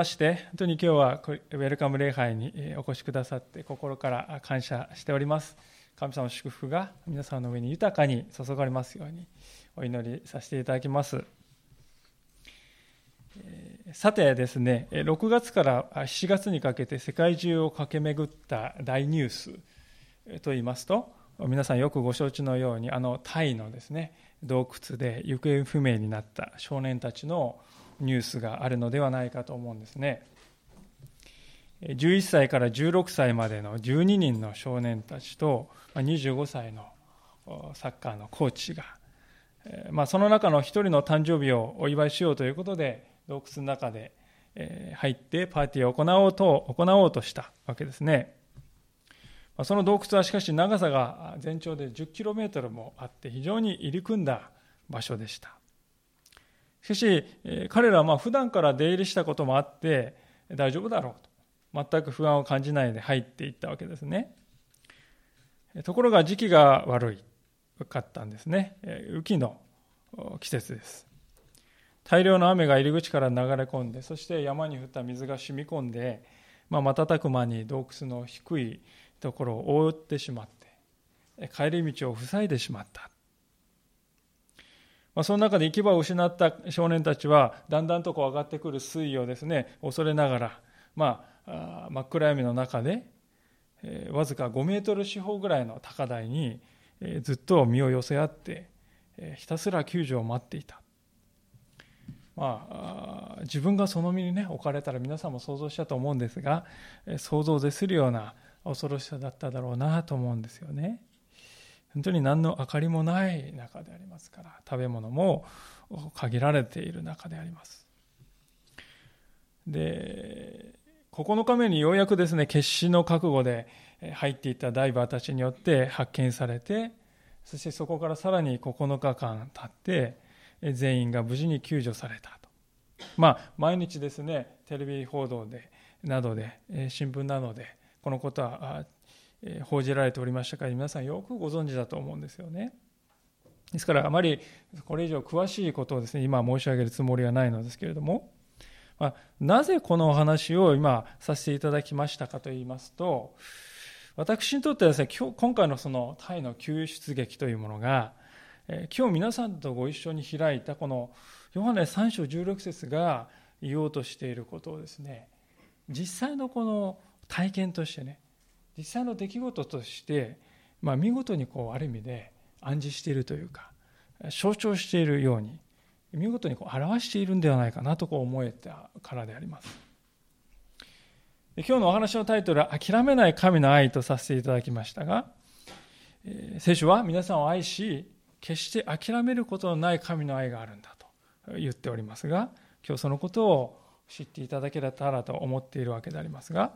まして、本当に今日はウェルカム礼拝にお越しくださって心から感謝しております。神様の祝福が皆さんの上に豊かに注がれますようにお祈りさせていただきます。さてですね、6月から7月にかけて世界中を駆け巡った大ニュースといいますと、皆さんよくご承知のように、あのタイのですね、洞窟で行方不明になった少年たちのニュースがあるのではないかと思うんですね。11歳から16歳までの12人の少年たちと25歳のサッカーのコーチが、まあ、その中の1人の誕生日をお祝いしようということで洞窟の中で入ってパーティーを行おうと行おうとしたわけですね。その洞窟はしかし長さが全長で 10km もあって非常に入り組んだ場所でした。しかし、彼らはまあ普段から出入りしたこともあって大丈夫だろうと全く不安を感じないで入っていったわけですね。ところが時期が悪いかったんですね。雨季の季節です。大量の雨が入り口から流れ込んで、そして山に降った水が染み込んで、まあ、瞬く間に洞窟の低いところを覆ってしまって、帰り道を塞いでしまった。まあ、その中で行き場を失った少年たちは、だんだんとこう上がってくる水位をですね、恐れながら、まあ、真っ暗闇の中で、えー、わずか5メートル四方ぐらいの高台に、えー、ずっと身を寄せ合って、えー、ひたすら救助を待っていた。まあ、自分がその身にね、置かれたら皆さんも想像したと思うんですが、え想像を絶するような恐ろしさだっただろうなと思うんですよね。本当に何の明かりもない中でありますから食べ物も限られている中であります。で9日目にようやくですね決死の覚悟で入っていたダイバーたちによって発見されてそしてそこからさらに9日間経って全員が無事に救助されたと。まあ毎日ですねテレビ報道でなどで新聞などでこのことは報じられておりましたか？ら皆さんよくご存知だと思うんですよね。ですからあまりこれ以上詳しいことをですね今申し上げるつもりはないのですけれども、まあ、なぜこのお話を今させていただきましたかといいますと私にとってはですね今日今回のそのタイの救出劇というものが今日皆さんとご一緒に開いたこのヨハネ3章16節が言おうとしていることをですね実際のこの体験としてね実際の出来事として、まあ、見事にこうある意味で暗示しているというか象徴しているように見事にこう表しているんではないかなとこう思えたからであります。今日のお話のタイトルは「諦めない神の愛」とさせていただきましたが聖書は皆さんを愛し決して諦めることのない神の愛があるんだと言っておりますが今日そのことを知っていただけたらと思っているわけでありますが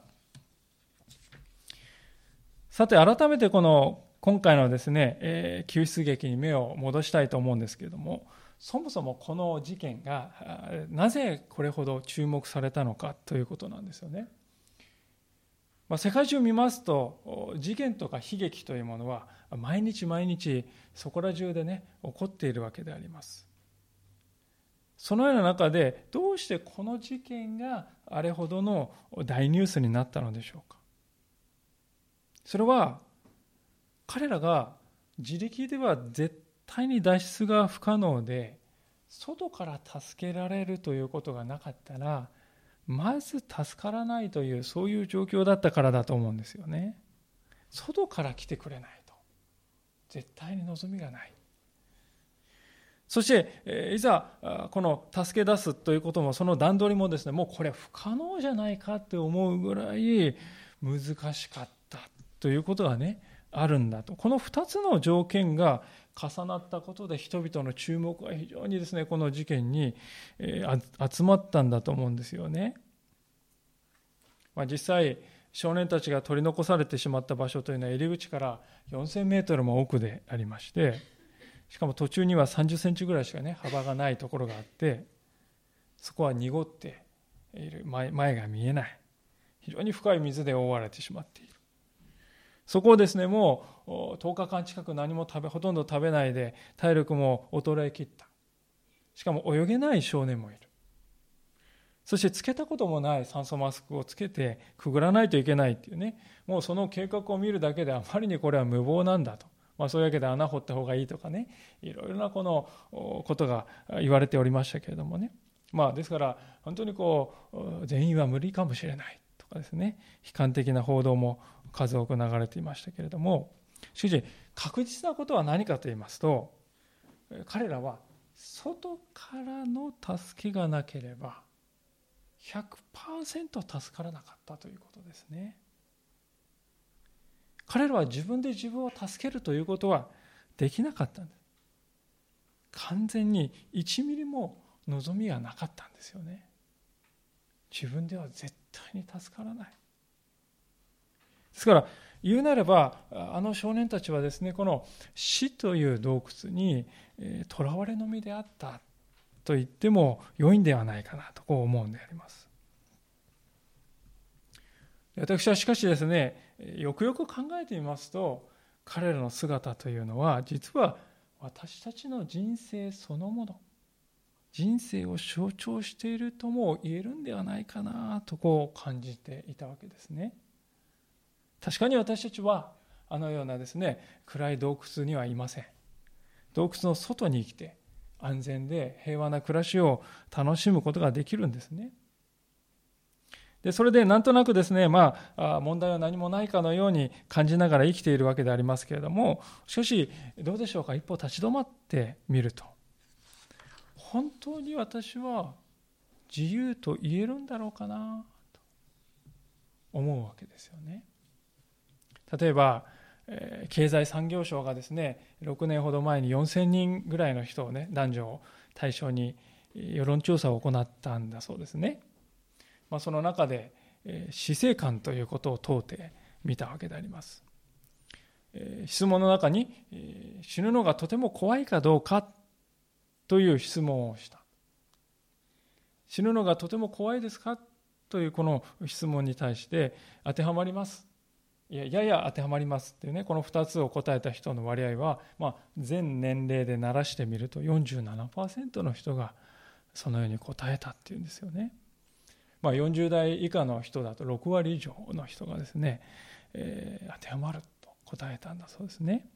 さて、改めてこの今回のですね、えー、救出劇に目を戻したいと思うんですけれども、そもそもこの事件がなぜこれほど注目されたのかということなんですよね。まあ、世界中見ますと事件とか悲劇というものは毎日毎日そこら中でね起こっているわけであります。そのような中でどうしてこの事件があれほどの大ニュースになったのでしょうか。それは彼らが自力では絶対に脱出が不可能で外から助けられるということがなかったらまず助からないというそういう状況だったからだと思うんですよね。外から来てくれないと。絶対に望みがない。そしていざこの助け出すということもその段取りもですねもうこれ不可能じゃないかって思うぐらい難しかっということがねあるんだと。この2つの条件が重なったことで人々の注目が非常にですねこの事件に集まったんだと思うんですよね。まあ、実際少年たちが取り残されてしまった場所というのは入り口から4000メートルも奥でありましてしかも途中には30センチぐらいしかね幅がないところがあってそこは濁っている。前が見えない。非常に深い水で覆われてしまっている。そこをですね、もう10日間近く何も食べ、ほとんど食べないで、体力も衰え切った。しかも泳げない少年もいる。そしてつけたこともない酸素マスクをつけてくぐらないといけないっていうね、もうその計画を見るだけであまりにこれは無謀なんだと。まあ、そういうわけで穴掘った方がいいとかね、いろいろなこのことが言われておりましたけれどもね。まあ、ですから、本当にこう、全員は無理かもしれないとかですね、悲観的な報道も数多く流れていましたけれども、しかし、確実なことは何かと言いますと、彼らは外からの助けがなければ、100%助からなかったということですね。彼らは自分で自分を助けるということはできなかったんです。完全に1ミリも望みはなかったんですよね。自分では絶対に助からない。ですから言うなればあの少年たちはですねこの死という洞窟にとらわれの身であったと言っても良いんではないかなとこう思うんであります。私はしかしですねよくよく考えてみますと彼らの姿というのは実は私たちの人生そのもの人生を象徴しているとも言えるんではないかなとこう感じていたわけですね確かに私たちはあのようなですね暗い洞窟にはいません洞窟の外に生きて安全で平和な暮らしを楽しむことができるんですね。でそれでなんとなくですね、まあ、問題は何もないかのように感じながら生きているわけでありますけれども、しかし、どうでしょうか、一歩立ち止まってみると、本当に私は自由と言えるんだろうかなと思うわけですよね。例えば、経済産業省がですね6年ほど前に4000人ぐらいの人をね男女を対象に世論調査を行ったんだそうですね、まあ、その中で死生観ということを問うてみたわけであります。質問の中に死ぬのがとても怖いかどうかという質問をした。死ぬのがとても怖いですかというこの質問に対して当てはまります。いややや当てはまりますっていうねこの2つを答えた人の割合は、まあ、全年齢でならしてみると47%の人がそのように答えたっていうんですよね。まあ、40代以下の人だと6割以上の人がですね、えー、当てはまると答えたんだそうですね。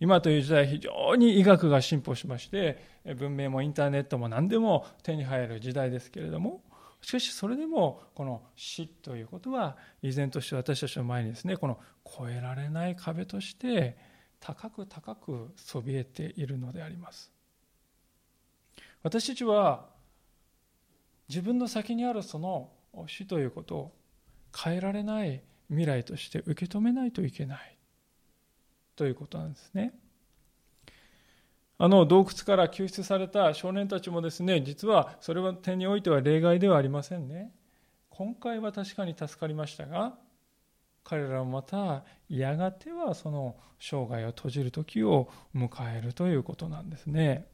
今という時代非常に医学が進歩しまして文明もインターネットも何でも手に入る時代ですけれどもしかしそれでもこの死ということは依然として私たちの前にですねこの越えられない壁として高く高くそびえているのであります。私たちは自分の先にあるその死ということを変えられない未来として受け止めないといけないということなんですね。あの洞窟から救出された少年たちもですね、実はそれは点においては例外ではありませんね。今回は確かに助かりましたが、彼らもまたやがてはその生涯を閉じる時を迎えるということなんですね。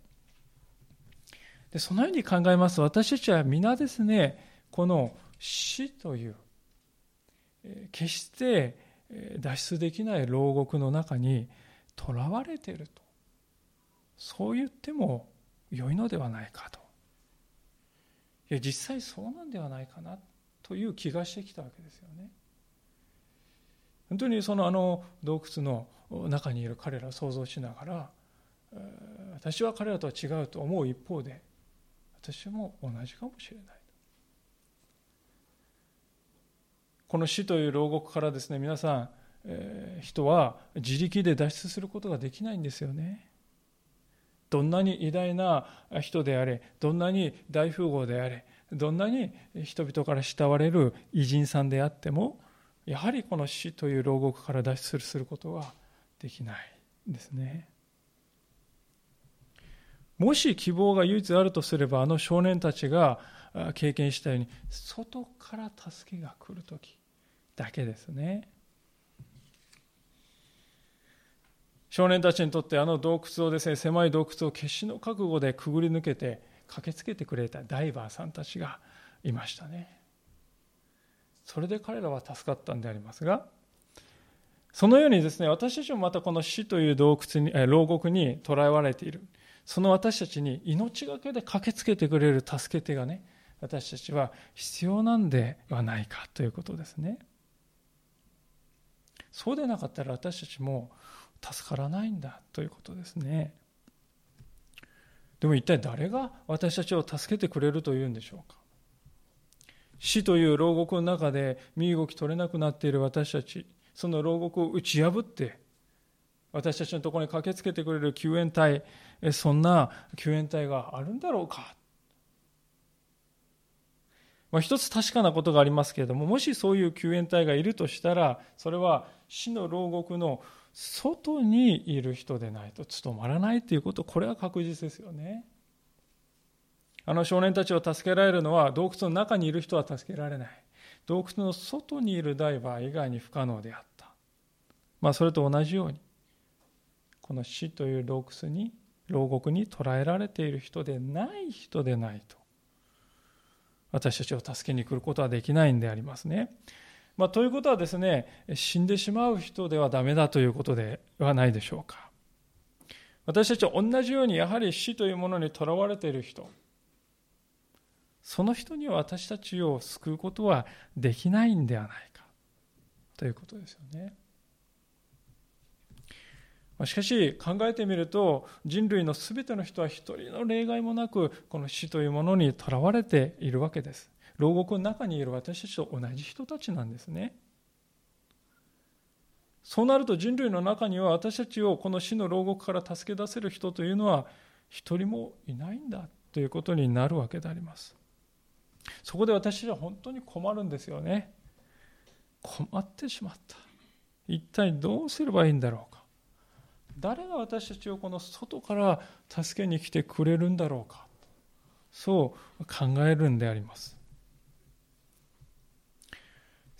でそのように考えますと私たちは皆ですねこの死という決して脱出できない牢獄の中にとらわれているとそう言っても良いのではないかと。いや実際そうなんではないかなという気がしてきたわけですよね。本当にそのあの洞窟の中にいる彼らを想像しながら私は彼らとは違うと思う一方で私も同じかもしれない。この死という牢獄からですね皆さん、えー、人は自力で脱出することができないんですよね。どんなに偉大な人であれどんなに大富豪であれどんなに人々から慕われる偉人さんであってもやはりこの死という牢獄から脱出することはできないんですね。もし希望が唯一あるとすればあの少年たちが経験したように外から助けが来る時だけですね。少年たちにとってあの洞窟をですね狭い洞窟を決死の覚悟でくぐり抜けて駆けつけてくれたダイバーさんたちがいましたねそれで彼らは助かったんでありますがそのようにですね私たちもまたこの死という洞窟に牢獄にとらわれているその私たちに命がけで駆けつけてくれる助け手がね私たちは必要なんではないかということですね。そうでなかったら私たちも助からないんだということですね。でも一体誰が私たちを助けてくれるというんでしょうか死という牢獄の中で身動き取れなくなっている私たち、その牢獄を打ち破って、私たちのところに駆けつけてくれる救援隊、そんな救援隊があるんだろうか。まあ、一つ確かなことがありますけれども、もしそういう救援隊がいるとしたら、それは死の牢獄の外にいる人でないと務まらないということ、これは確実ですよね。あの少年たちを助けられるのは洞窟の中にいる人は助けられない。洞窟の外にいるダイバー以外に不可能であった。まあそれと同じように、この死という洞窟に、牢獄に捕らえられている人でない人でないと、私たちを助けに来ることはできないんでありますね。まあ、ということはですね、死んでしまう人ではダメだということではないでしょうか。私たちは同じようにやはり死というものにとらわれている人、その人には私たちを救うことはできないんではないかということですよね。しかし考えてみると人類の全ての人は一人の例外もなくこの死というものにとらわれているわけです。牢獄の中にいる私たちと同じ人たちなんですね。そうなると人類の中には私たちをこの死の牢獄から助け出せる人というのは一人もいないんだということになるわけであります。そこで私たちは本当に困るんですよね。困ってしまった。一体どうすればいいんだろうか。誰が私たちをこの外から助けに来てくれるんだろうか。そう考えるんであります。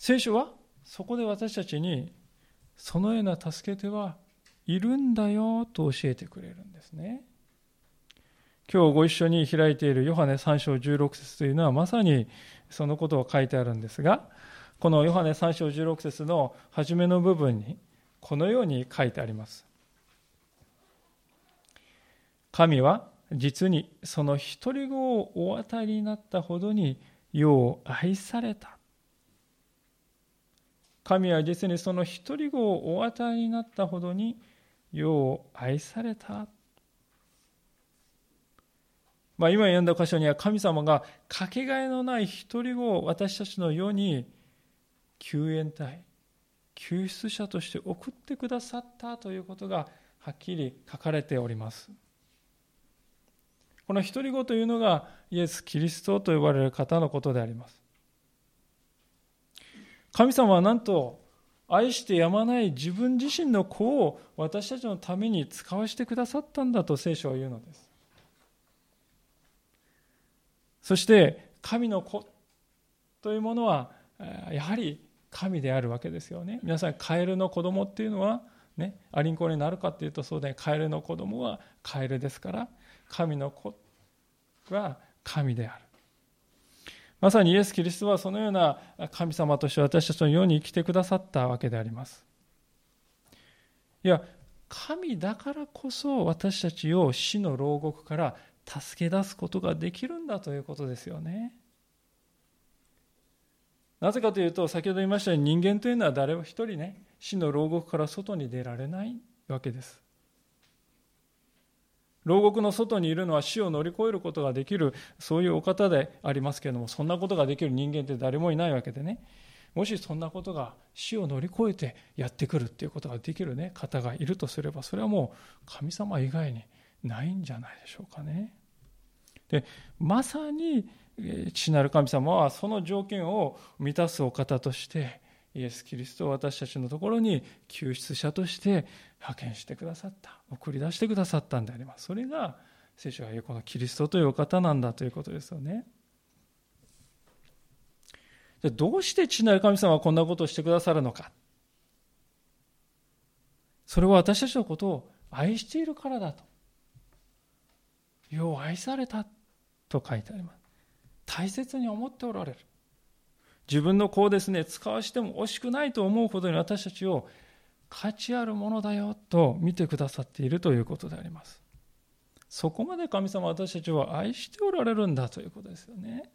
聖書はそこで私たちにそのような助け手はいるんだよと教えてくれるんですね。今日ご一緒に開いているヨハネ3章16節というのはまさにそのことを書いてあるんですが、このヨハネ3章16節の初めの部分にこのように書いてあります。神は実にその一人子をお与えになったほどに世を愛された。神は実にその一人子をお与えになったほどに世を愛された。まあ、今読んだ箇所には神様がかけがえのない一人子を私たちの世に救援隊、救出者として送ってくださったということがはっきり書かれております。この一人子というのがイエス・キリストと呼ばれる方のことであります。神様はなんと愛してやまない自分自身の子を私たちのために使わせてくださったんだと聖書は言うのです。そして神の子というものはやはり神であるわけですよね。皆さん、カエルの子供っていうのは、ね、アリンコになるかっていうとそうで、カエルの子供はカエルですから、神の子は神である。まさにイエス・キリストはそのような神様として私たちのように生きてくださったわけであります。いや、神だからこそ私たちを死の牢獄から助け出すことができるんだということですよね。なぜかというと、先ほど言いましたように人間というのは誰も一人ね、死の牢獄から外に出られないわけです。牢獄の外にいるのは死を乗り越えることができるそういうお方でありますけれどもそんなことができる人間って誰もいないわけでねもしそんなことが死を乗り越えてやってくるっていうことができる、ね、方がいるとすればそれはもう神様以外にないんじゃないでしょうかね。でまさに父なる神様はその条件を満たすお方としてイエス・キリストを私たちのところに救出者として派遣してくださった、送り出してくださったんであります。それが聖書が言うこのキリストというお方なんだということですよね。じゃどうして父なる神様はこんなことをしてくださるのか。それは私たちのことを愛しているからだと。世を愛されたと書いてあります。大切に思っておられる。自分の子をですね、使わしても惜しくないと思うほどに私たちを価値あるものだよと見てくださっているということであります。そこまで神様私たちを愛しておられるんだということですよね。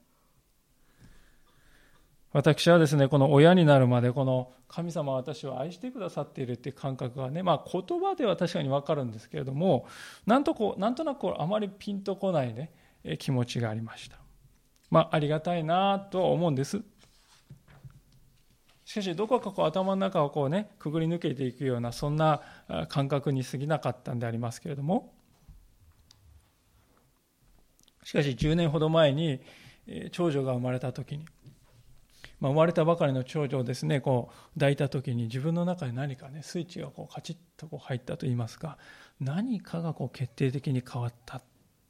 私はですね、この親になるまで、この神様は私を愛してくださっているっていう感覚がね、まあ言葉では確かにわかるんですけれども、なんとこう、なんとなくあまりピンとこないね、気持ちがありました。まあありがたいなとは思うんです。しかし、どこかこう頭の中をこうね、くぐり抜けていくような、そんな感覚に過ぎなかったんでありますけれども、しかし10年ほど前に、長女が生まれた時に、まあ、生まれたばかりの長女をですねこう抱いた時に自分の中に何かねスイッチがこうカチッとこう入ったといいますか何かがこう決定的に変わったっ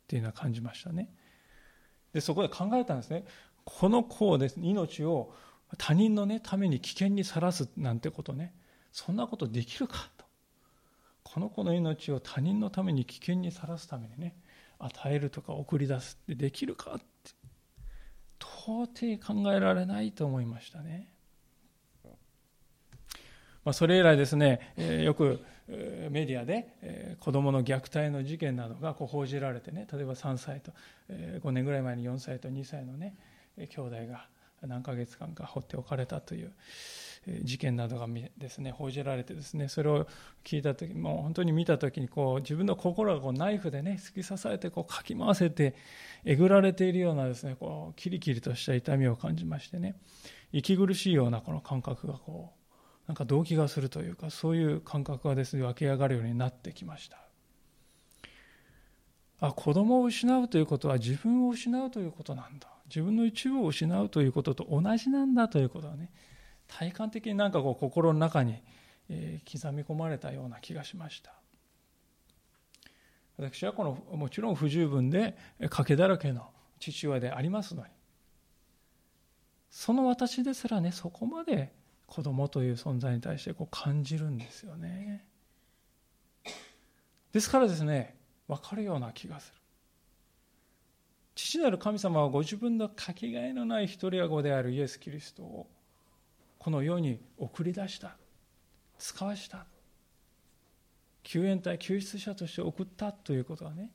ていうのは感じましたね。でそこで考えたんですね。この子をですね命を他人のねために危険にさらすなんてことね。そんなことできるかと。この子の命を他人のために危険にさらすためにね与えるとか送り出すってできるかって。到底考えられないと思いましたね。まあ、それ以来ですね、えー、よくメディアで、子どもの虐待の事件などがこう報じられてね例えば3歳と、えー、5年ぐらい前に4歳と2歳のね兄弟が何ヶ月間か放っておかれたという事件などがですね報じられてですねそれを聞いた時もう本当に見た時にこう自分の心がこうナイフでね突き刺されてこうかき回せてえぐられているようなですねこうキリキリとした痛みを感じましてね息苦しいようなこの感覚がこうなんか動悸がするというかそういう感覚がですね湧き上がるようになってきました。あ子供を失うということは自分を失うということなんだ。自分の一部を失うということと同じなんだということはね体感的になんかこう心の中に、え刻み込まれたような気がしました。私はこのもちろん不十分で賭けだらけの父親でありますのにその私ですらねそこまで子供という存在に対してこう感じるんですよね。ですからですね分かるような気がする。父なる神様はご自分のかけがえのない一人親子であるイエス・キリストをこの世に送り出した使わした救援隊救出者として送ったということはね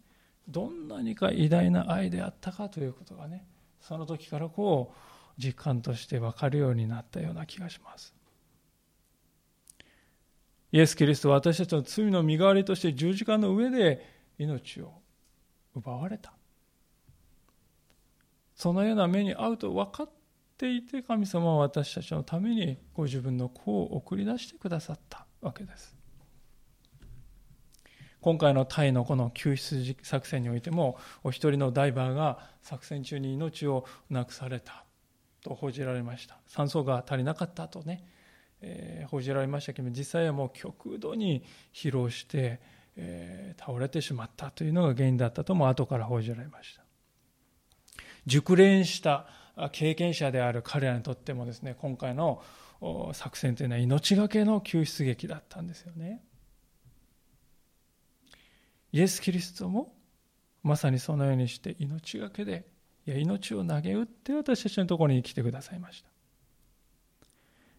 どんなにか偉大な愛であったかということがねその時からこう実感として分かるようになったような気がします。イエス・キリストは私たちの罪の身代わりとして十字架の上で命を奪われた。そのような目に遭うと分かっていて神様は私たちのためにご自分の子を送り出してくださったわけです。今回のタイのこの救出作戦においてもお一人のダイバーが作戦中に命をなくされたと報じられました。酸素が足りなかったとね、えー、報じられましたけど実際はもう極度に疲労して、えー、倒れてしまったというのが原因だったとも後から報じられました。熟練した経験者である彼らにとってもですね今回の作戦というのは命がけの救出劇だったんですよね。イエス・キリストもまさにそのようにして命がけでいや命を投げ打って私たちのところに来てくださいました。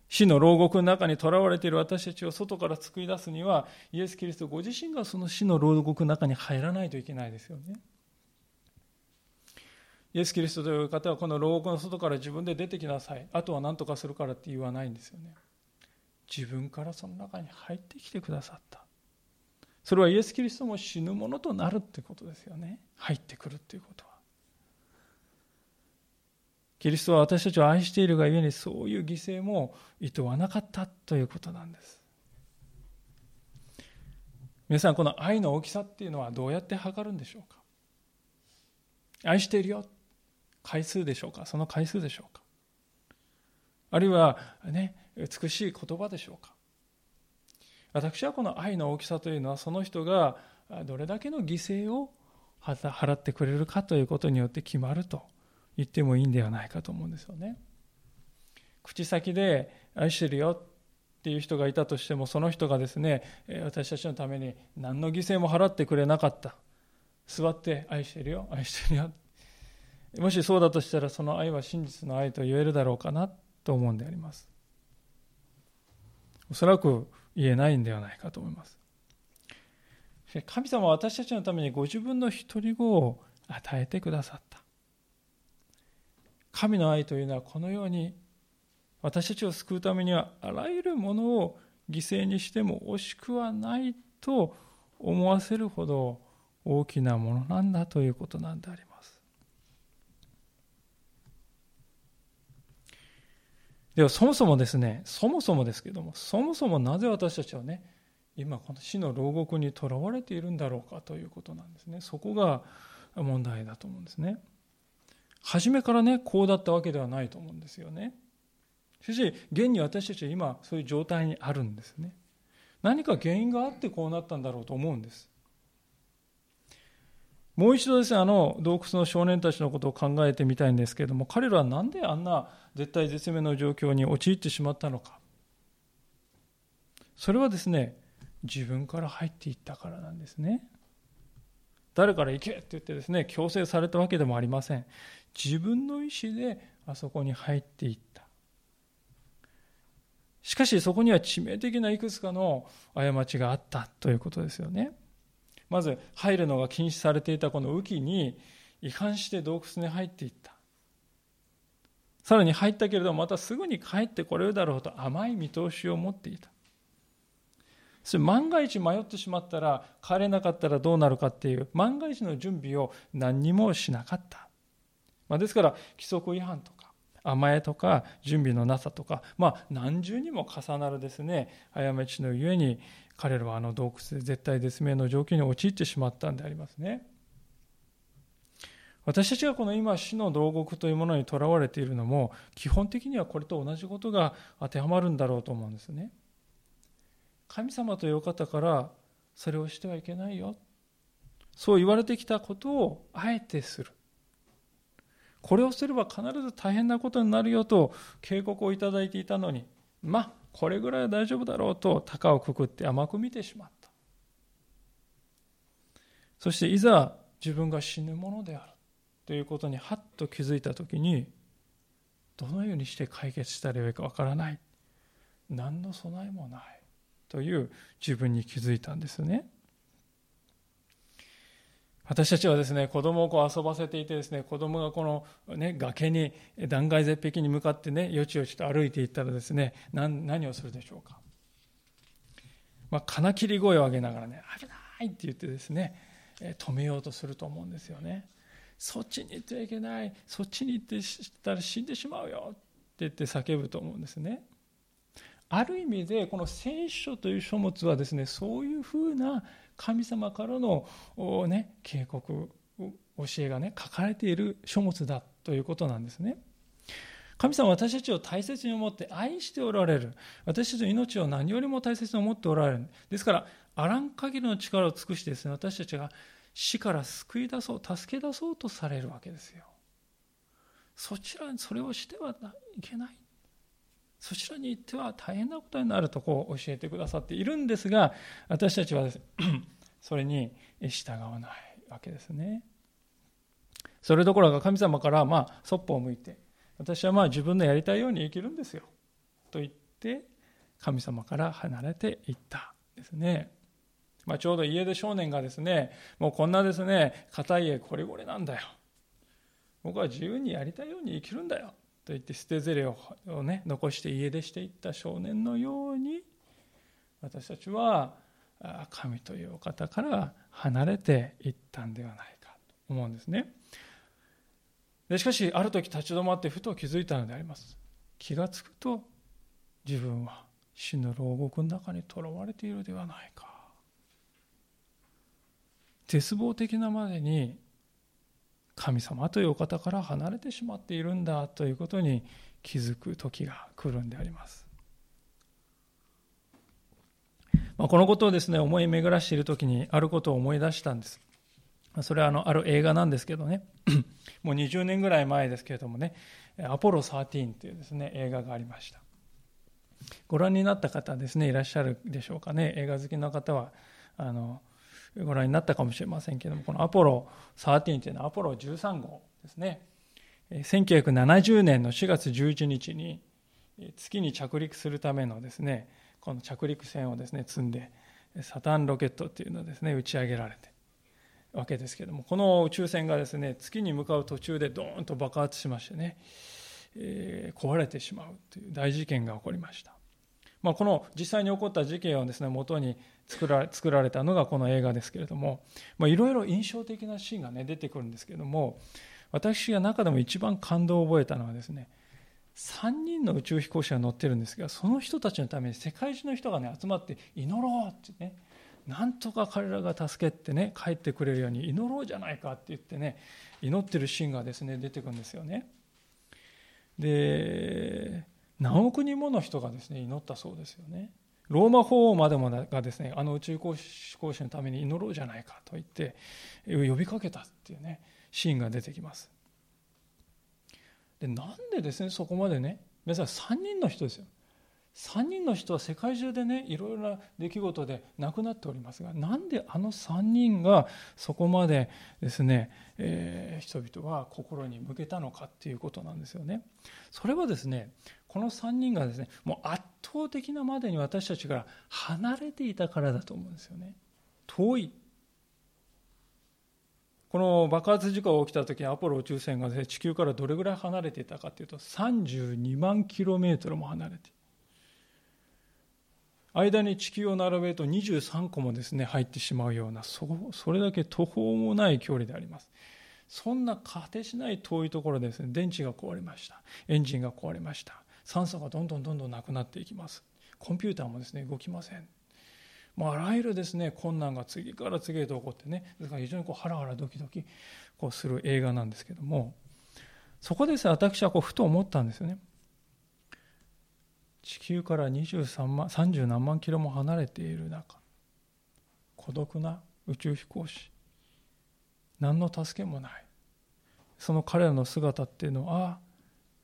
死の牢獄の中にとらわれている私たちを外から救い出すにはイエス・キリストご自身がその死の牢獄の中に入らないといけないですよね。イエス・キリストという方はこの牢獄の外から自分で出てきなさい。あとは何とかするからって言わないんですよね。自分からその中に入ってきてくださった。それはイエス・キリストも死ぬものとなるってことですよね。入ってくるっていうことは。キリストは私たちを愛しているがゆえにそういう犠牲も意図はなかったということなんです。皆さんこの愛の大きさっていうのはどうやって測るんでしょうか？愛しているよ回数でしょうか？その回数でしょうか？あるいはね美しい言葉でしょうか？私はこの愛の大きさというのはその人がどれだけの犠牲を払ってくれるかということによって決まると言ってもいいんではないかと思うんですよね。口先で愛してるよっていう人がいたとしてもその人がですね私たちのために何の犠牲も払ってくれなかった。座って愛してるよ愛してるよもしそうだとしたらその愛は真実の愛と言えるだろうかなと思うんであります。おそらく言えないんではないかと思います。神様は私たちのためにご自分の一人子を与えてくださった。神の愛というのはこのように私たちを救うためにはあらゆるものを犠牲にしても惜しくはないと思わせるほど大きなものなんだということなんであります。ではそもそもですね、そもそもですけども、そもそもなぜ私たちはね、今この死の牢獄にとらわれているんだろうかということなんですね。そこが問題だと思うんですね。初めからね、こうだったわけではないと思うんですよね。しかし、現に私たちは今、そういう状態にあるんですね。何か原因があってこうなったんだろうと思うんです。もう一度ですね、あの洞窟の少年たちのことを考えてみたいんですけれども、彼らは何であんな絶対絶命の状況に陥ってしまったのか。それはですね、自分から入っていったからなんですね。誰から行けって言ってですね、強制されたわけでもありません。自分の意思であそこに入っていった。しかしそこには致命的ないくつかの過ちがあったということですよね。まず入るのが禁止されていたこの雨季に違反して洞窟に入っていった。さらに入ったけれどもまたすぐに帰ってこれるだろうと甘い見通しを持っていた。それ万が一迷ってしまったら帰れなかったらどうなるかっていう万が一の準備を何にもしなかった。まあ、ですから規則違反とか甘えとか準備のなさとか、まあ、何重にも重なるですね過ちのゆえに彼らはあの洞窟で絶対絶命の状況に陥ってしまったんでありますね。私たちがこの今死の牢獄というものにとらわれているのも基本的にはこれと同じことが当てはまるんだろうと思うんですね。神様というお方からそれをしてはいけないよ。そう言われてきたことをあえてする。これをすれば必ず大変なことになるよと警告をいただいていたのに、まあ、これぐらいは大丈夫だろうと高をくくって甘く見てしまった。そしていざ自分が死ぬものであるということにはっと気づいたときに、どのようにして解決したらよいかわからない。何の備えもない。という自分に気づいたんですね。私たちはですね、子供をこう遊ばせていてですね、子供がこのね、崖に、断崖絶壁に向かってね、よちよちと歩いていったらですね、何何をするでしょうか。まあ、金切り声を上げながらね、危ないって言ってですね、止めようとすると思うんですよね。そっちに行ってはいけない、そっちに行ってしたら死んでしまうよって言って叫ぶと思うんですね。ある意味でこの聖書という書物はですねそういうふうな神様からの、ね、警告教えがね書かれている書物だということなんですね。神様は私たちを大切に思って愛しておられる。私たちの命を何よりも大切に思っておられる。ですからあらん限りの力を尽くしてですね私たちが死から救い出そう助け出そうとされるわけですよ。そちらにそれをしてはいけない。そちらに行っては大変なことになるとこう教えてくださっているんですが私たちは それに従わないわけですね。それどころか神様からまあそっぽを向いて私はまあ自分のやりたいように生きるんですよと言って神様から離れていったですね、まあ、ちょうど家出少年がですねもうこんなですね硬い家これこれなんだよ。僕は自由にやりたいように生きるんだよ。と言って捨てゼレをね残して家出していった少年のように私たちは神というお方から離れていったんではないかと思うんですね。でしかしある時立ち止まってふと気づいたのであります。気がつくと自分は死の牢獄の中にとらわれているではないか。絶望的なまでに神様というお方から離れてしまっているんだということに気づく時が来るんであります。まあ、このことをですね思い巡らしている時にあることを思い出したんです。それはあのある映画なんですけどね もう20年ぐらい前ですけれどもね「アポロ13」というですね映画がありましたご覧になった方ですねいらっしゃるでしょうかね映画好きの方はあのご覧になったかもしれませんけれどもこのアポロ13というのはアポロ13号ですね1970年の4月11日に月に着陸するためのですねこの着陸船をですね積んでサタンロケットっていうのをですね打ち上げられてわけですけれどもこの宇宙船がですね月に向かう途中でドーンと爆発しましてねえー、壊れてしまうという大事件が起こりました。まあ、この実際に起こった事件をですね元に作ら作られたのがこの映画ですけれどもいろいろ印象的なシーンが、ね、出てくるんですけれども私が中でも一番感動を覚えたのはですね3人の宇宙飛行士が乗ってるんですがその人たちのために世界中の人が、ね、集まって祈ろうってねなんとか彼らが助けてね帰ってくれるように祈ろうじゃないかって言ってね祈ってるシーンがですね出てくるんですよね。で何億人もの人がですね祈ったそうですよね。ローマ法王までもがですねあの宇宙飛行士のために祈ろうじゃないかと言って呼びかけたっていうねシーンが出てきますでなんでですねそこまでね皆さん3人の人ですよ3人の人は世界中でねいろいろな出来事で亡くなっておりますがなんであの3人がそこまでですね、えー、人々は心に向けたのかっていうことなんですよね。それはですねこの3人がですねもう圧倒的なまでに私たちから離れていたからだと思うんですよね。遠い。この爆発事故が起きた時にアポロ宇宙船が、ね、地球からどれぐらい離れていたかというと32万キロメートルも離れて間に地球を並べると23個もですね入ってしまうようなそそれだけ途方もない距離であります。そんな果てしない遠いところでですね電池が壊れました。エンジンが壊れました。酸素がどんどんどんどんなくなっていきます。コンピューターもですね動きません。もうあらゆるですね困難が次から次へと起こってねですから非常にこうハラハラドキドキこうする映画なんですけどもそこでですね私はこうふと思ったんですよね。地球から23万30何万キロも離れている中孤独な宇宙飛行士何の助けもない。その彼らの姿っていうのは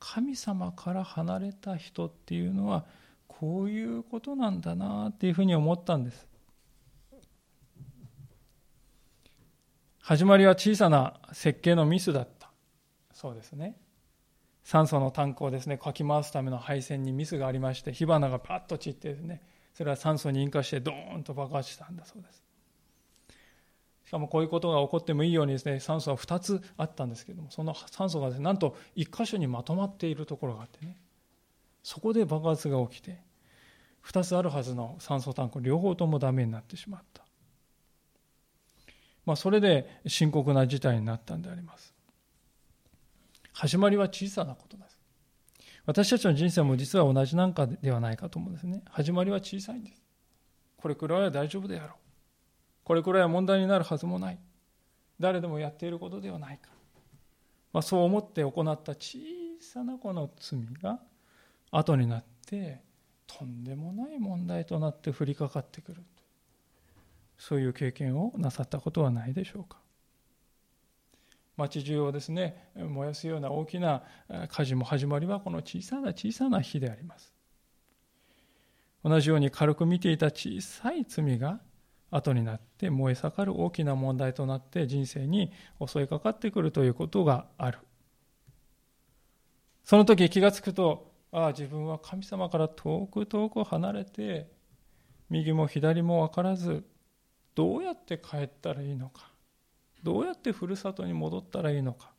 神様から離れた人っていうのはこういうことなんだなっていうふうに思ったんです。始まりは小さな設計のミスだった。そうですね。酸素のタンクをですね。かき回すための配線にミスがありまして火花がパッと散ってですねそれは酸素に引火してドーンと爆発したんだそうです。しかもこういうことが起こってもいいようにですね酸素は2つあったんですけれどもその酸素がですねなんと1箇所にまとまっているところがあってねそこで爆発が起きて2つあるはずの酸素タンク両方ともダメになってしまった、まあ、それで深刻な事態になったんであります始まりは小さなことです。私たちの人生も実は同じなんかではないかと思うんですね。始まりは小さいんです。これくらいは大丈夫であろう。これくらいは問題になるはずもない。誰でもやっていることではないか。まあ、そう思って行った小さなこの罪が後になってとんでもない問題となって降りかかってくる。そういう経験をなさったことはないでしょうか。町中をですね燃やすような大きな火事も始まりはこの小さな小さな火であります同じように軽く見ていた小さい罪が後になって燃え盛る大きな問題となって人生に襲いかかってくるということがある。その時気がつくとああ自分は神様から遠く遠く離れて右も左も分からずどうやって帰ったらいいのかどうやってふるさとに戻ったらいいのか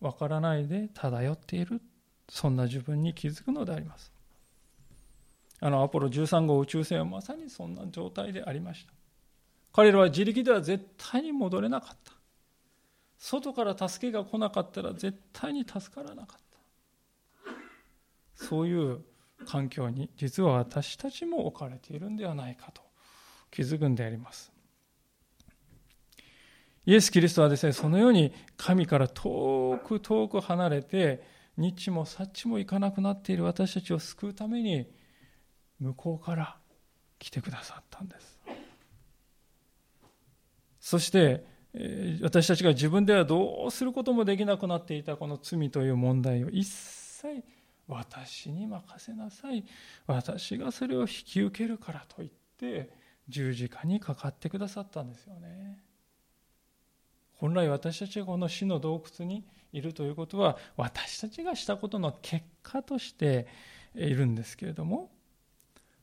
わからないで漂っているそんな自分に気づくのであります。あのアポロ13号宇宙船はまさにそんな状態でありました。彼らは自力では絶対に戻れなかった。外から助けが来なかったら絶対に助からなかった。そういう環境に実は私たちも置かれているんではないかと気づくんであります。イエス・キリストはですね、そのように神から遠く遠く離れて、日もさっちもいかなくなっている私たちを救うために、向こうから来てくださったんです。そして、私たちが自分ではどうすることもできなくなっていたこの罪という問題を一切私に任せなさい。私がそれを引き受けるからと言って十字架にかかってくださったんですよね。本来私たちがこの死の洞窟にいるということは私たちがしたことの結果としているんですけれども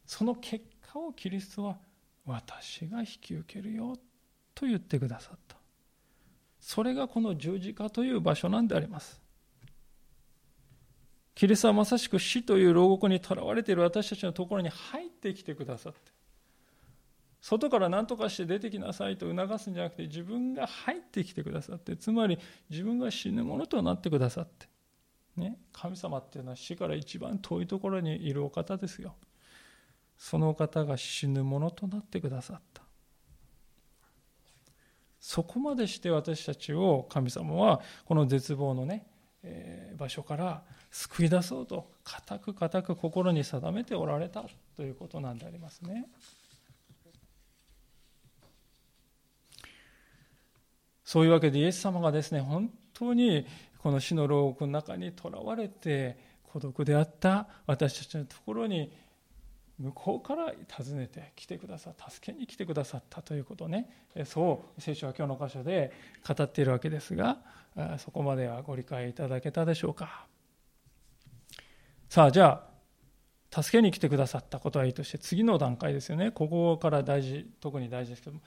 その結果をキリストは私が引き受けるよと言ってくださった。それがこの十字架という場所なんであります。キリストはまさしく死という牢獄にとらわれている私たちのところに入ってきてくださって、外から何とかして出てきなさいと促すんじゃなくて、自分が入ってきてくださって、つまり自分が死ぬものとなってくださって、ね、神様っていうのは死から一番遠いところにいるお方ですよ。その方が死ぬものとなってくださった。そこまでして私たちを神様はこの絶望のね、えー、場所から救い出そうと固く固く心に定めておられたということなんでありますね。そういうわけでイエス様がですね本当にこの死の牢獄の中にとらわれて孤独であった私たちのところに向こうから訪ねてきてくださった助けに来てくださったということね。そう聖書は今日の箇所で語っているわけですがそこまではご理解いただけたでしょうか。さあじゃあ助けに来てくださったことはいいとして次の段階ですよね。ここから大事特に大事ですけども。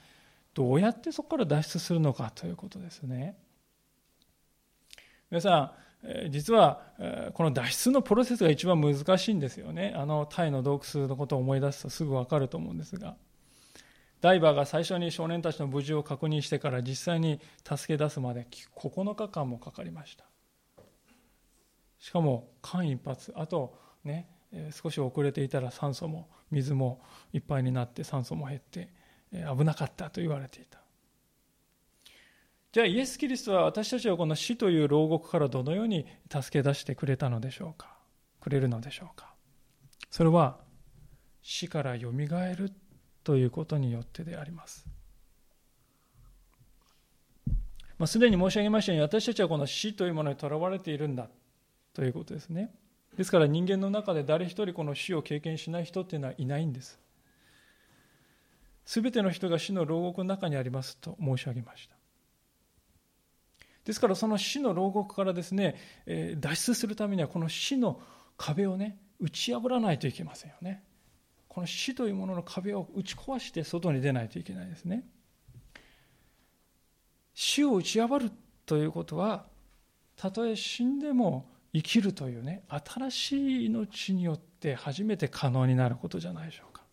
どうやってそこから脱出するのかということですね。皆さん実はこの脱出のプロセスが一番難しいんですよね。あのタイの洞窟のことを思い出すとすぐ分かると思うんですが。ダイバーが最初に少年たちの無事を確認してから実際に助け出すまで9日間もかかりました。しかも間一髪。あとね少し遅れていたら酸素も水もいっぱいになって酸素も減って危なかったと言われていた。じゃあイエス・キリストは私たちをこの死という牢獄からどのように助け出してくれたのでしょうか？くれるのでしょうか？それは死からよみがえるということによってであります。まあ、すでに申し上げましたように私たちはこの死というものにとらわれているんだということですね。ですから人間の中で誰一人この死を経験しない人っていうのはいないんです。すべての人が死の牢獄の中にありますと申し上げました。ですからその死の牢獄からですね、え脱出するためにはこの死の壁をね打ち破らないといけませんよね。この死というものの壁を打ち壊して外に出ないといけないですね。死を打ち破るということはたとえ死んでも生きるというね新しい命によって初めて可能になることじゃないでしょうか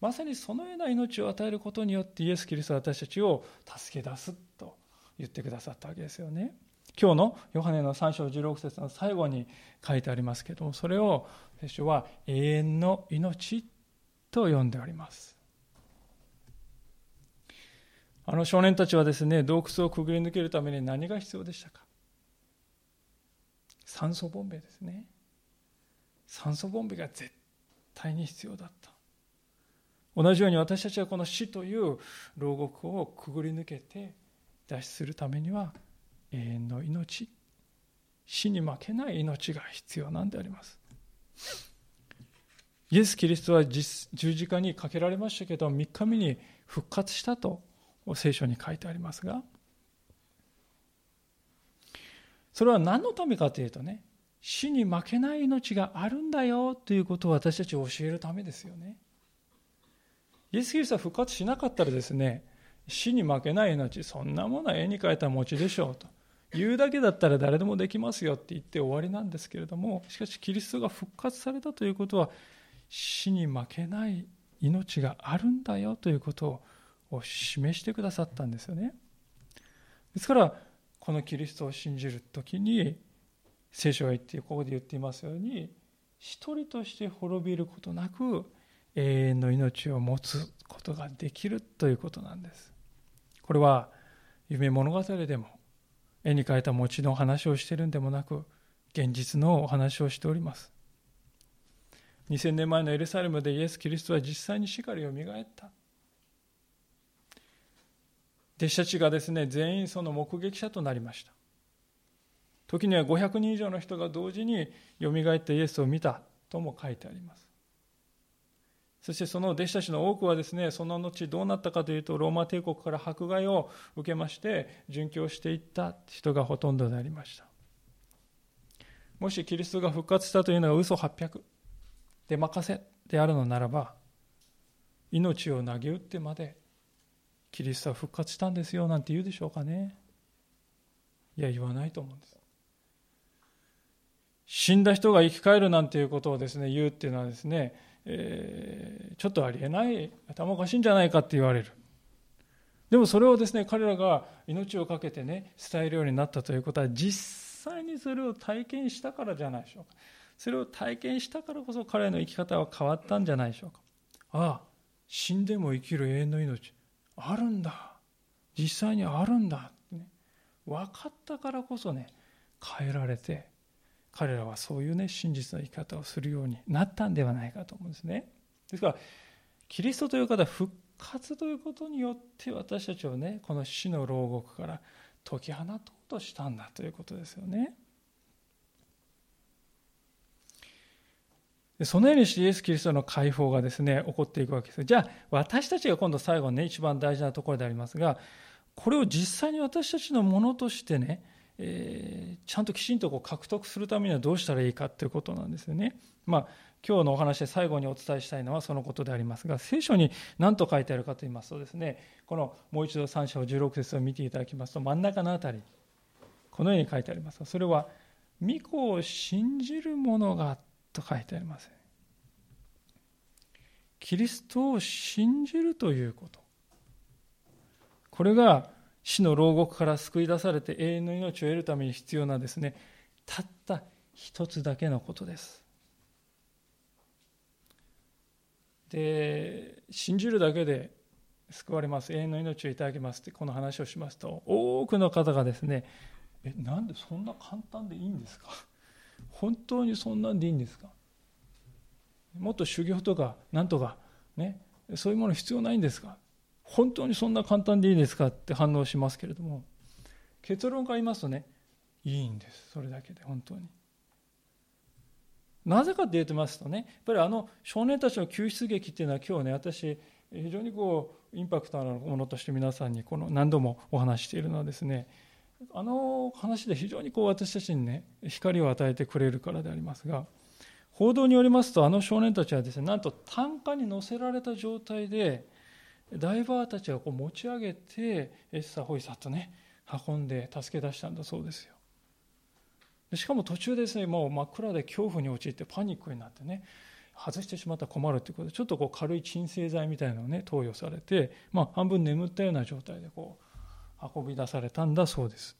まさにそのような命を与えることによってイエス・キリストは私たちを助け出すと言ってくださったわけですよね。今日のヨハネの3章16節の最後に書いてありますけどもそれを聖書は永遠の命と呼んでおります。あの少年たちはですね洞窟をくぐり抜けるために何が必要でしたか？酸素ボンベですね。酸素ボンベが絶対に必要だった。同じように私たちはこの死という牢獄をくぐり抜けて脱出するためには永遠の命死に負けない命が必要なんであります。イエス・キリストは十字架にかけられましたけど3日目に復活したと聖書に書いてありますがそれは何のためかというとね死に負けない命があるんだよということを私たちを教えるためですよね。イエス・キリストは復活しなかったらですね死に負けない命そんなものは絵に描いた餅でしょうと。言うだけだったら誰でもできますよって言って終わりなんですけれどもしかしキリストが復活されたということは死に負けない命があるんだよということを示してくださったんですよね。ですからこのキリストを信じる時に聖書が言ってここで言っていますように一人として滅びることなく永遠の命を持つことができるということなんです。これは夢物語でも絵に描いた餅の話をしているんでもなく現実のお話をしております。2000年前のエルサレムでイエス・キリストは実際に死からよみがえった。弟子たちがですね全員その目撃者となりました。時には500人以上の人が同時によみがえってイエスを見たとも書いてあります。そしてその弟子たちの多くはですね、その後どうなったかというと、ローマ帝国から迫害を受けまして、殉教していった人がほとんどでありました。もしキリストが復活したというのが嘘800で任せであるのならば、命を投げ打ってまで、キリストは復活したんですよなんて言うでしょうかね。いや、言わないと思うんです。死んだ人が生き返るなんていうことをですね、言うっていうのはですね、えー、ちょっとありえない、頭おかしいんじゃないかって言われる。でもそれをですね、彼らが命を懸けてね、伝えるようになったということは、実際にそれを体験したからじゃないでしょうか。それを体験したからこそ彼の生き方は変わったんじゃないでしょうか。ああ、死んでも生きる永遠の命、あるんだ。実際にあるんだって。ね、分かったからこそね、変えられて、彼らはそういうね、真実の生き方をするようになったんではないかと思うんですね。ですから、キリストという方は復活ということによって私たちをね、この死の牢獄から解き放とうとしたんだということですよね。そのようにしてイエス・キリストの解放がですね、起こっていくわけです。じゃあ、私たちが今度最後ね、一番大事なところでありますが、これを実際に私たちのものとしてね、えー、ちゃんときちんとこう獲得するためにはどうしたらいいかということなんですよね。まあ、今日のお話で最後にお伝えしたいのはそのことでありますが、聖書に何と書いてあるかと言いますとですね、このもう一度三章16節を見ていただきますと、真ん中のあたり、このように書いてありますそれは、御子を信じる者がと書いてあります。キリストを信じるということ。これが死の牢獄から救い出されて永遠の命を得るために必要なですね、たった一つだけのことです。で、信じるだけで救われます、永遠の命をいただきますってこの話をしますと、多くの方がですね、え、なんでそんな簡単でいいんですか？本当にそんなんでいいんですか？もっと修行とか、なんとか、ね、そういうもの必要ないんですか？本当にそんな簡単でいいですかって反応しますけれども結論から言いますとねいいんですそれだけで本当に。なぜかって言ってますとねやっぱりあの少年たちの救出劇っていうのは今日ね私非常にこうインパクトのあるものとして皆さんにこの何度もお話しているのはですねあの話で非常にこう私たちにね光を与えてくれるからでありますが報道によりますとあの少年たちはですねなんと担架に乗せられた状態でダイバーたちがこう持ち上げてエッサホイサとね運んで助け出したんだそうですよ。しかも途中ですねもう真っ暗で恐怖に陥ってパニックになってね外してしまったら困るということでちょっとこう軽い鎮静剤みたいなのをね投与されて、まあ、半分眠ったような状態でこう運び出されたんだそうです。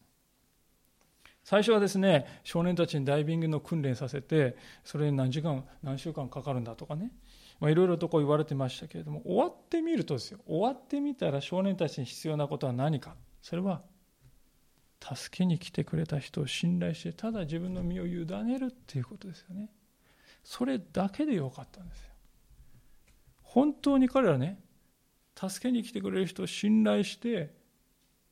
最初はですね少年たちにダイビングの訓練させてそれに何時間何週間かかるんだとかねまあいろいろとこう言われてましたけれども終わってみるとですよ。終わってみたら少年たちに必要なことは何か。それは助けに来てくれた人を信頼してただ自分の身を委ねるっていうことですよね。それだけでよかったんですよ。本当に彼らね助けに来てくれる人を信頼して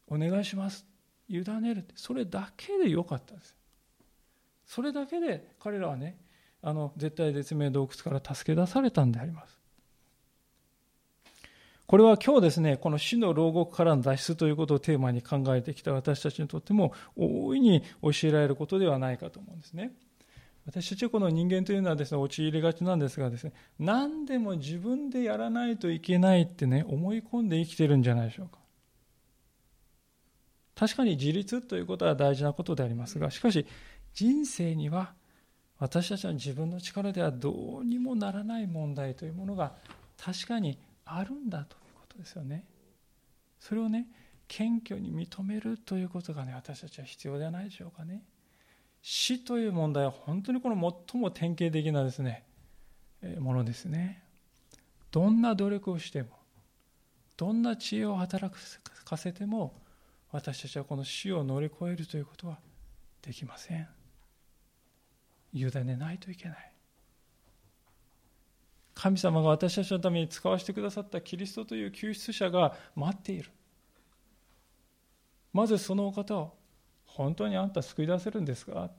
お願いします。委ねるって。それだけでよかったんですよ。それだけで彼らはねあの絶対絶命洞窟から助け出されたんであります。これは今日ですね、この死の牢獄からの脱出ということをテーマに考えてきた私たちにとっても大いに教えられることではないかと思うんですね。私たちはこの人間というのはですね、陥りがちなんですがですね、何でも自分でやらないといけないってね、思い込んで生きてるんじゃないでしょうか。確かに自立ということは大事なことでありますが、しかし人生には私たちは自分の力ではどうにもならない問題というものが確かにあるんだということですよね。それをね、謙虚に認めるということがね、私たちは必要ではないでしょうかね。死という問題は本当にこの最も典型的なですね、ものですね。どんな努力をしても、どんな知恵を働かせても、私たちはこの死を乗り越えるということはできません。委ねないといけない。神様が私たちのために使わせてくださったキリストという救出者が待っている。まずそのお方を、本当にあんた救い出せるんですか？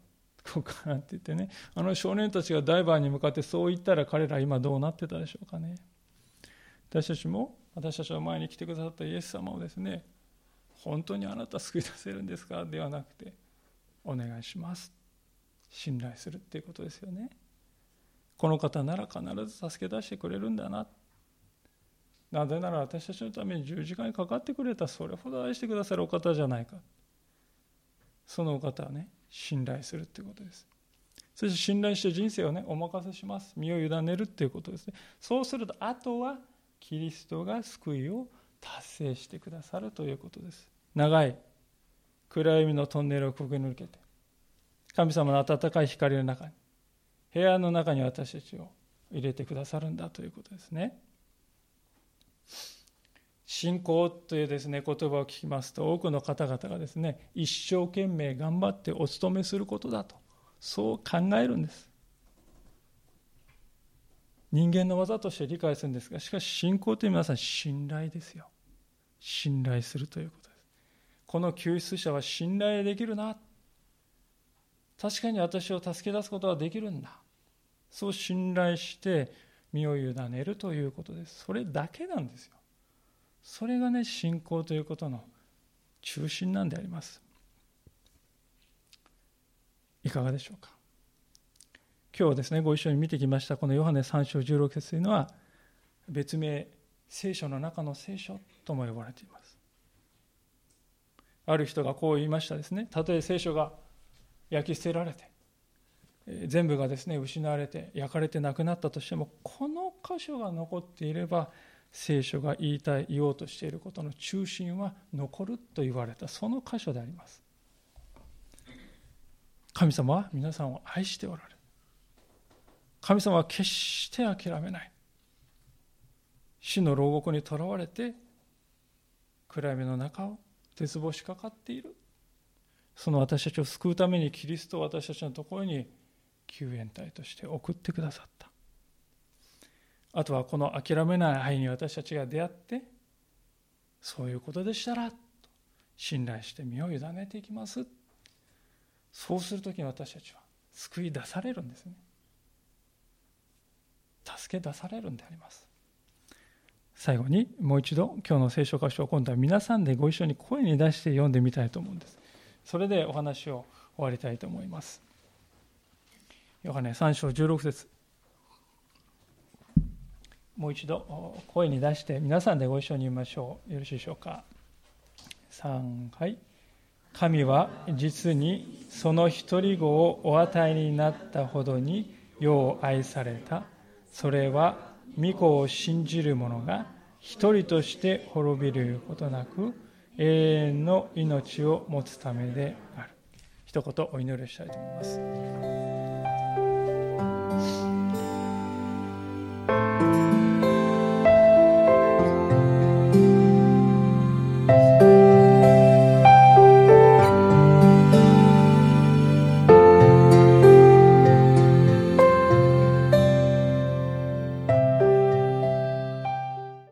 こうかなって言ってね、あの少年たちがダイバーに向かってそう言ったら彼ら今どうなってたでしょうかね。私たちも、私たちの前に来てくださったイエス様をですね、本当にあなた救い出せるんですか？ではなくて、お願いします。信頼するっていうことですよねこの方なら必ず助け出してくれるんだななぜなら私たちのために十字架にかかってくれたそれほど愛してくださるお方じゃないかそのお方はね信頼するっていうことですそして信頼して人生をね、お任せします。身を委ねるっていうことですね。そうすると、あとはキリストが救いを達成してくださるということです。長い暗闇のトンネルをくぐり抜けて、神様の温かい光の中に、部屋の中に私たちを入れてくださるんだということですね。信仰というですね言葉を聞きますと多くの方々がですね一生懸命頑張ってお勤めすることだとそう考えるんです。人間の技として理解するんですがしかし信仰という皆さん信頼ですよ。信頼するということです。この救出者は信頼できるな確かに私を助け出すことができるんだ。そう信頼して身を委ねるということです。それだけなんですよ。それがね信仰ということの中心なんであります。いかがでしょうか。今日ですねご一緒に見てきましたこのヨハネ3章16節というのは別名聖書の中の聖書とも呼ばれています。ある人がこう言いましたですね。たとえ聖書が焼き捨てられて全部がですね失われて焼かれてなくなったとしてもこの箇所が残っていれば聖書が言いたい言おうとしていることの中心は残ると言われたその箇所であります。神様は皆さんを愛しておられる。神様は決して諦めない。死の牢獄にとらわれて暗闇の中を絶望しかかっている。その私たちを救うためにキリストを私たちのところに救援隊として送ってくださった。あとはこの諦めない愛に私たちが出会ってそういうことでしたら信頼して身を委ねていきます。そうするときに私たちは救い出されるんですね。助け出されるんであります。最後にもう一度今日の聖書箇所を今度は皆さんでご一緒に声に出して読んでみたいと思うんです。それでお話を終わりたいと思います。ヨハネ3章16節。もう一度声に出して皆さんでご一緒に言いましょう。よろしいでしょうか。3はい。神は実にその一人子をお与えになったほどに世を愛された。それは御子を信じる者が一人として滅びることなく永遠の命を持つためである。一言お祈りしたいと思います。